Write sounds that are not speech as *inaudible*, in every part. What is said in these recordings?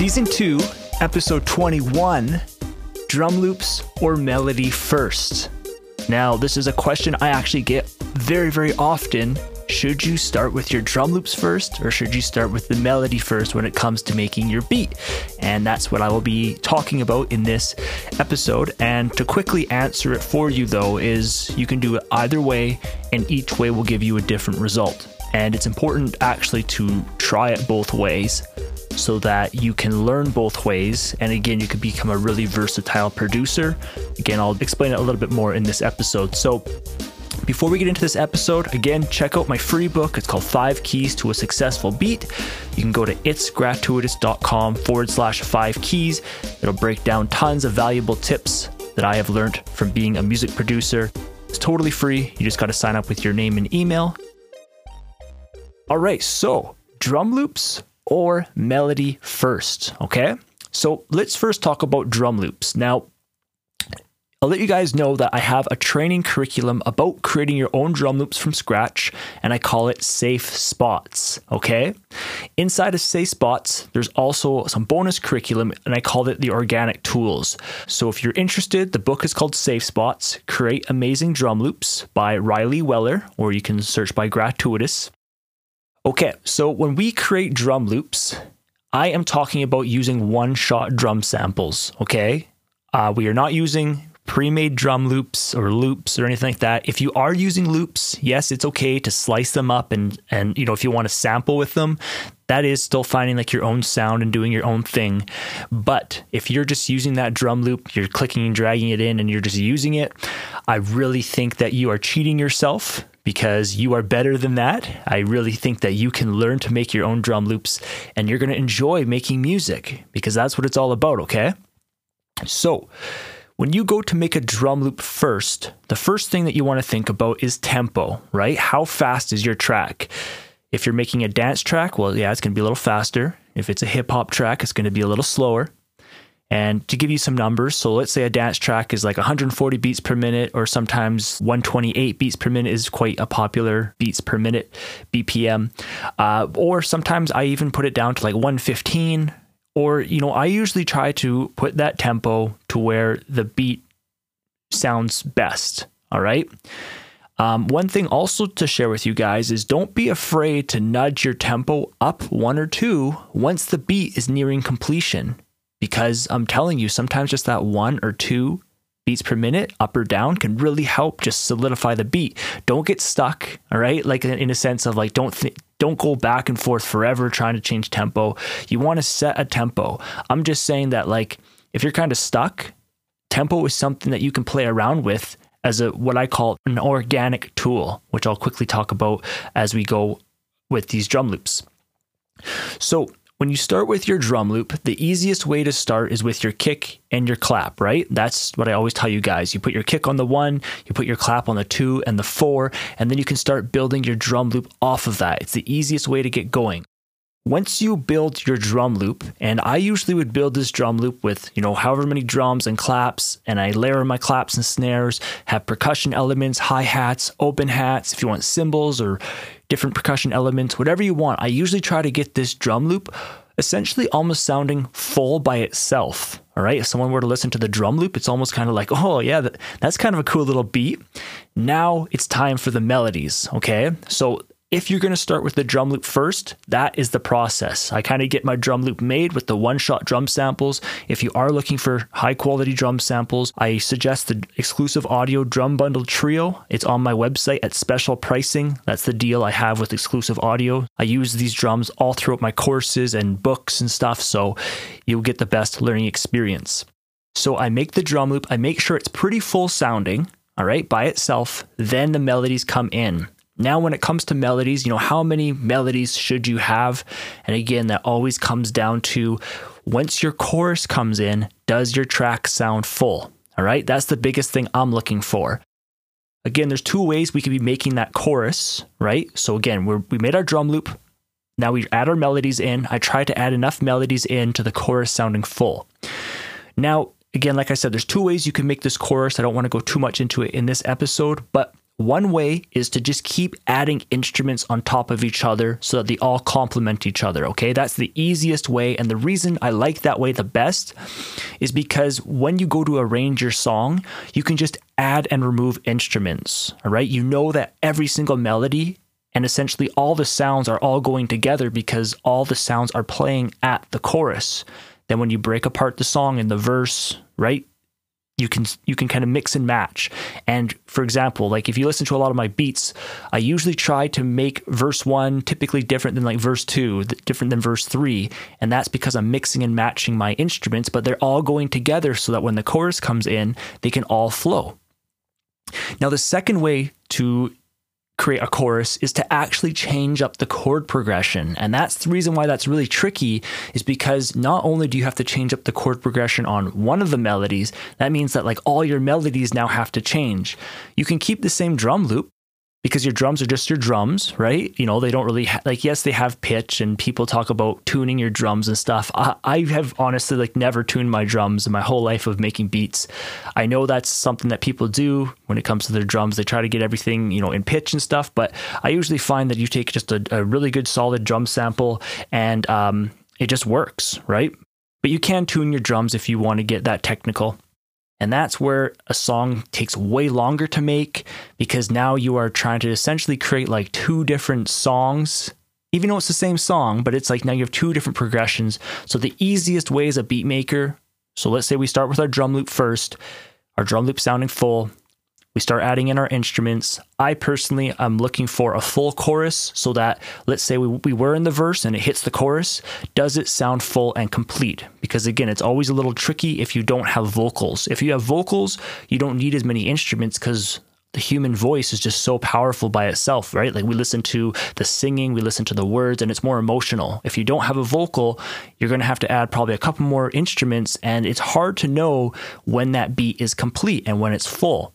Season 2, Episode 21 Drum loops or melody first? Now, this is a question I actually get very, very often. Should you start with your drum loops first or should you start with the melody first when it comes to making your beat? And that's what I will be talking about in this episode. And to quickly answer it for you, though, is you can do it either way, and each way will give you a different result. And it's important actually to try it both ways so that you can learn both ways. And again, you can become a really versatile producer. Again, I'll explain it a little bit more in this episode. So, before we get into this episode, again, check out my free book. It's called Five Keys to a Successful Beat. You can go to itsgratuitous.com forward slash five keys. It'll break down tons of valuable tips that I have learned from being a music producer. It's totally free. You just got to sign up with your name and email. All right, so drum loops or melody first, okay? So let's first talk about drum loops. Now, I'll let you guys know that I have a training curriculum about creating your own drum loops from scratch, and I call it Safe Spots. Okay? Inside of Safe Spots, there's also some bonus curriculum, and I called it the Organic Tools. So if you're interested, the book is called Safe Spots Create Amazing Drum Loops by Riley Weller, or you can search by Gratuitous. Okay, so when we create drum loops, I am talking about using one shot drum samples, okay? Uh, we are not using pre-made drum loops or loops or anything like that. If you are using loops, yes, it's okay to slice them up and and you know if you want to sample with them, that is still finding like your own sound and doing your own thing. But if you're just using that drum loop, you're clicking and dragging it in and you're just using it, I really think that you are cheating yourself because you are better than that. I really think that you can learn to make your own drum loops and you're going to enjoy making music because that's what it's all about, okay? So, when you go to make a drum loop first, the first thing that you want to think about is tempo, right? How fast is your track? If you're making a dance track, well, yeah, it's going to be a little faster. If it's a hip hop track, it's going to be a little slower. And to give you some numbers, so let's say a dance track is like 140 beats per minute, or sometimes 128 beats per minute is quite a popular beats per minute BPM. Uh, or sometimes I even put it down to like 115. Or, you know, I usually try to put that tempo to where the beat sounds best. All right. Um, one thing also to share with you guys is don't be afraid to nudge your tempo up one or two once the beat is nearing completion because I'm telling you, sometimes just that one or two beats per minute up or down can really help just solidify the beat. Don't get stuck, all right? Like in a sense of like don't th- don't go back and forth forever trying to change tempo. You want to set a tempo. I'm just saying that like if you're kind of stuck, tempo is something that you can play around with as a what I call an organic tool, which I'll quickly talk about as we go with these drum loops. So, when you start with your drum loop, the easiest way to start is with your kick and your clap, right? That's what I always tell you guys. You put your kick on the one, you put your clap on the two and the four, and then you can start building your drum loop off of that. It's the easiest way to get going. Once you build your drum loop, and I usually would build this drum loop with, you know, however many drums and claps, and I layer my claps and snares, have percussion elements, hi hats, open hats, if you want cymbals or different percussion elements, whatever you want. I usually try to get this drum loop essentially almost sounding full by itself. All right. If someone were to listen to the drum loop, it's almost kind of like, oh, yeah, that's kind of a cool little beat. Now it's time for the melodies. Okay. So if you're going to start with the drum loop first, that is the process. I kind of get my drum loop made with the one shot drum samples. If you are looking for high quality drum samples, I suggest the exclusive audio drum bundle trio. It's on my website at special pricing. That's the deal I have with exclusive audio. I use these drums all throughout my courses and books and stuff, so you'll get the best learning experience. So I make the drum loop, I make sure it's pretty full sounding, all right, by itself. Then the melodies come in. Now, when it comes to melodies, you know, how many melodies should you have? And again, that always comes down to once your chorus comes in, does your track sound full? All right, that's the biggest thing I'm looking for. Again, there's two ways we could be making that chorus, right? So again, we made our drum loop. Now we add our melodies in. I try to add enough melodies in to the chorus sounding full. Now, again, like I said, there's two ways you can make this chorus. I don't want to go too much into it in this episode, but One way is to just keep adding instruments on top of each other so that they all complement each other, okay? That's the easiest way. And the reason I like that way the best is because when you go to arrange your song, you can just add and remove instruments, all right? You know that every single melody and essentially all the sounds are all going together because all the sounds are playing at the chorus. Then when you break apart the song in the verse, right? You can you can kind of mix and match. And for example, like if you listen to a lot of my beats, I usually try to make verse 1 typically different than like verse 2, different than verse 3, and that's because I'm mixing and matching my instruments, but they're all going together so that when the chorus comes in, they can all flow. Now, the second way to create a chorus is to actually change up the chord progression. And that's the reason why that's really tricky is because not only do you have to change up the chord progression on one of the melodies, that means that like all your melodies now have to change. You can keep the same drum loop, because your drums are just your drums, right? You know, they don't really ha- like, yes, they have pitch and people talk about tuning your drums and stuff. I, I have honestly like never tuned my drums in my whole life of making beats. I know that's something that people do when it comes to their drums. They try to get everything, you know, in pitch and stuff. But I usually find that you take just a, a really good solid drum sample and um, it just works, right? But you can tune your drums if you want to get that technical. And that's where a song takes way longer to make because now you are trying to essentially create like two different songs. Even though it's the same song, but it's like now you have two different progressions. So the easiest way as a beat maker, so let's say we start with our drum loop first, our drum loop sounding full, we start adding in our instruments. I personally am looking for a full chorus so that, let's say we, we were in the verse and it hits the chorus, does it sound full and complete? Because again, it's always a little tricky if you don't have vocals. If you have vocals, you don't need as many instruments because the human voice is just so powerful by itself, right? Like we listen to the singing, we listen to the words, and it's more emotional. If you don't have a vocal, you're going to have to add probably a couple more instruments, and it's hard to know when that beat is complete and when it's full.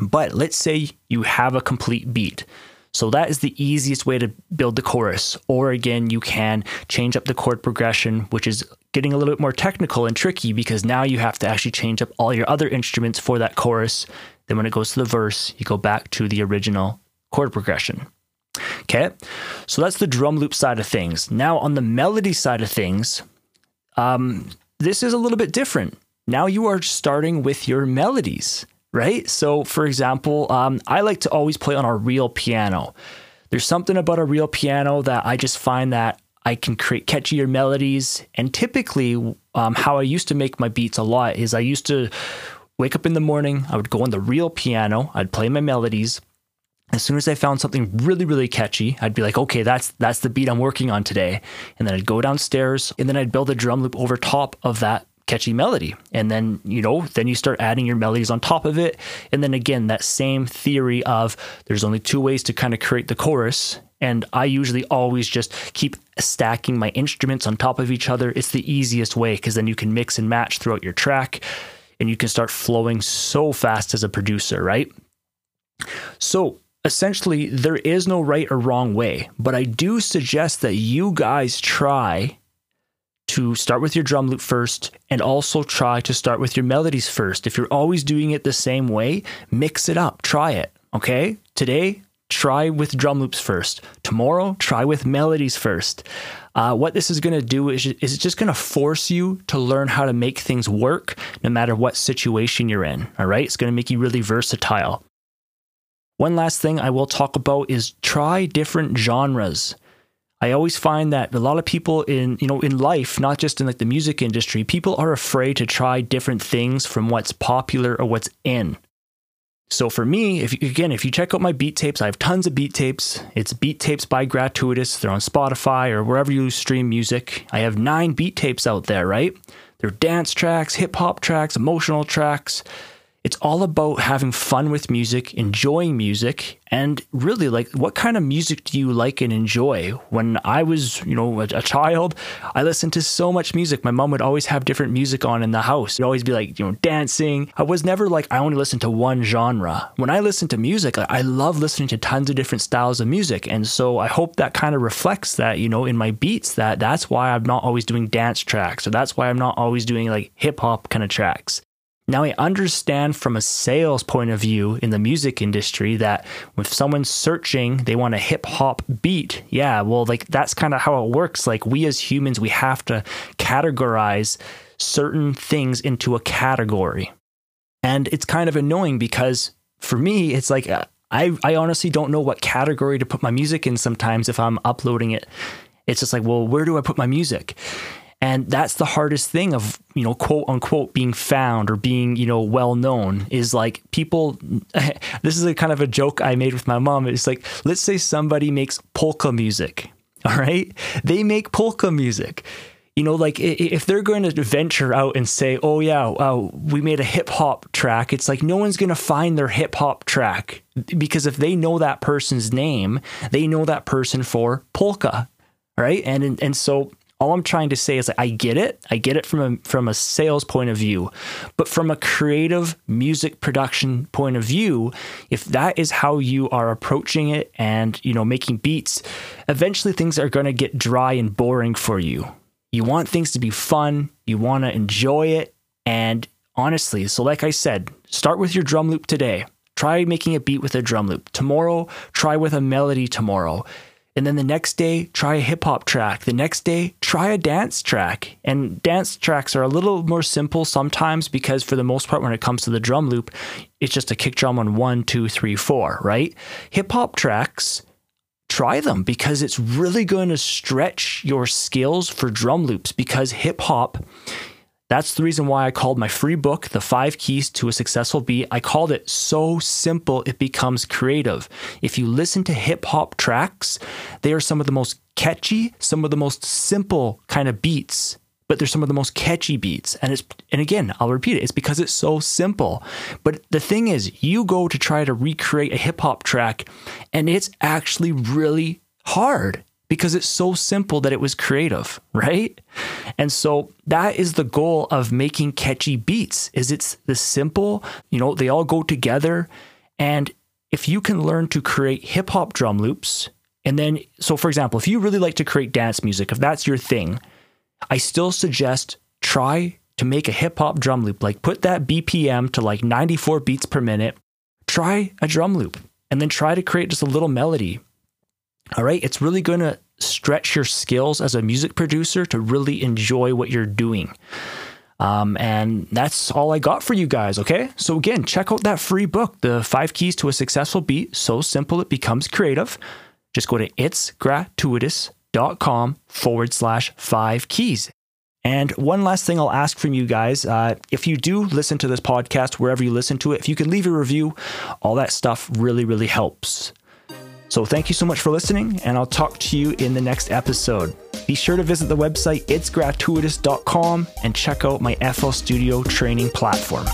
But let's say you have a complete beat. So that is the easiest way to build the chorus. Or again, you can change up the chord progression, which is getting a little bit more technical and tricky because now you have to actually change up all your other instruments for that chorus. Then when it goes to the verse, you go back to the original chord progression. Okay, so that's the drum loop side of things. Now on the melody side of things, um, this is a little bit different. Now you are starting with your melodies right? So, for example, um, I like to always play on a real piano. There's something about a real piano that I just find that I can create catchier melodies. And typically, um, how I used to make my beats a lot is I used to wake up in the morning, I would go on the real piano, I'd play my melodies. As soon as I found something really, really catchy, I'd be like, okay, that's that's the beat I'm working on today. And then I'd go downstairs and then I'd build a drum loop over top of that catchy melody. And then, you know, then you start adding your melodies on top of it. And then again, that same theory of there's only two ways to kind of create the chorus. And I usually always just keep stacking my instruments on top of each other. It's the easiest way because then you can mix and match throughout your track and you can start flowing so fast as a producer, right? So, essentially, there is no right or wrong way, but I do suggest that you guys try to start with your drum loop first and also try to start with your melodies first. If you're always doing it the same way, mix it up, try it. Okay? Today, try with drum loops first. Tomorrow, try with melodies first. Uh, what this is going to do is, is just going to force you to learn how to make things work no matter what situation you're in. All right? It's going to make you really versatile. One last thing I will talk about is try different genres. I always find that a lot of people in, you know, in life, not just in like the music industry, people are afraid to try different things from what's popular or what's in. So for me, if again, if you check out my beat tapes, I have tons of beat tapes. It's beat tapes by Gratuitous. They're on Spotify or wherever you stream music. I have nine beat tapes out there, right? They're dance tracks, hip hop tracks, emotional tracks. It's all about having fun with music, enjoying music, and really like what kind of music do you like and enjoy? When I was, you know, a, a child, I listened to so much music. My mom would always have different music on in the house. It'd always be like, you know, dancing. I was never like I only listen to one genre. When I listen to music, I love listening to tons of different styles of music. And so I hope that kind of reflects that, you know, in my beats that that's why I'm not always doing dance tracks or that's why I'm not always doing like hip hop kind of tracks Now, I understand from a sales point of view in the music industry that if someone's searching, they want a hip hop beat. Yeah, well, like that's kind of how it works. Like we as humans, we have to categorize certain things into a category. And it's kind of annoying because for me, it's like uh, I, I honestly don't know what category to put my music in sometimes if I'm uploading it. It's just like, well, where do I put my music? And that's the hardest thing of, you know, quote unquote being found or being, you know, well known is like people *laughs* this is a kind of a joke I made with my mom. It's like, let's say somebody makes polka music. *laughs* All right. They make polka music. You know, like if they're going to venture out and say, "Oh yeah, uh, we made a hip hop track," it's like no one's going to find their hip hop track because if they know that person's name, they know that person for polka, right? And and so all I'm trying to say is I get it. I get it from a from a sales point of view. But from a creative music production point of view, if that is how you are approaching it and, you know, making beats, eventually things are going to get dry and boring for you. You want things to be fun, you want to enjoy it, and honestly, so like I said, start with your drum loop today. Try making a beat with a drum loop. Tomorrow, try with a melody tomorrow. And then the next day, try a hip hop track. The next day, try a dance track. And dance tracks are a little more simple sometimes because, for the most part, when it comes to the drum loop, it's just a kick drum on one, two, three, four, right? Hip hop tracks, try them because it's really going to stretch your skills for drum loops because hip hop that's the reason why I called my free book, The Five Keys to a Successful Beat, I called it So Simple It Becomes Creative. If you listen to hip hop tracks, they are some of the most catchy, some of the most simple kind of beats, but they're some of the most catchy beats. And it's, and again, I'll repeat it, it's because it's so simple. But the thing is, you go to try to recreate a hip hop track, and it's actually really hard because it's so simple that it was creative, right? And so that is the goal of making catchy beats is it's the simple, you know, they all go together and if you can learn to create hip hop drum loops and then so for example, if you really like to create dance music, if that's your thing, I still suggest try to make a hip hop drum loop, like put that BPM to like 94 beats per minute. Try a drum loop and then try to create just a little melody all right. It's really going to stretch your skills as a music producer to really enjoy what you're doing. Um, and that's all I got for you guys. Okay. So, again, check out that free book, The Five Keys to a Successful Beat. So simple it becomes creative. Just go to itsgratuitous.com forward slash five keys. And one last thing I'll ask from you guys uh, if you do listen to this podcast, wherever you listen to it, if you could leave a review, all that stuff really, really helps. So thank you so much for listening, and I'll talk to you in the next episode. Be sure to visit the website itsgratuitous.com and check out my FL Studio training platform.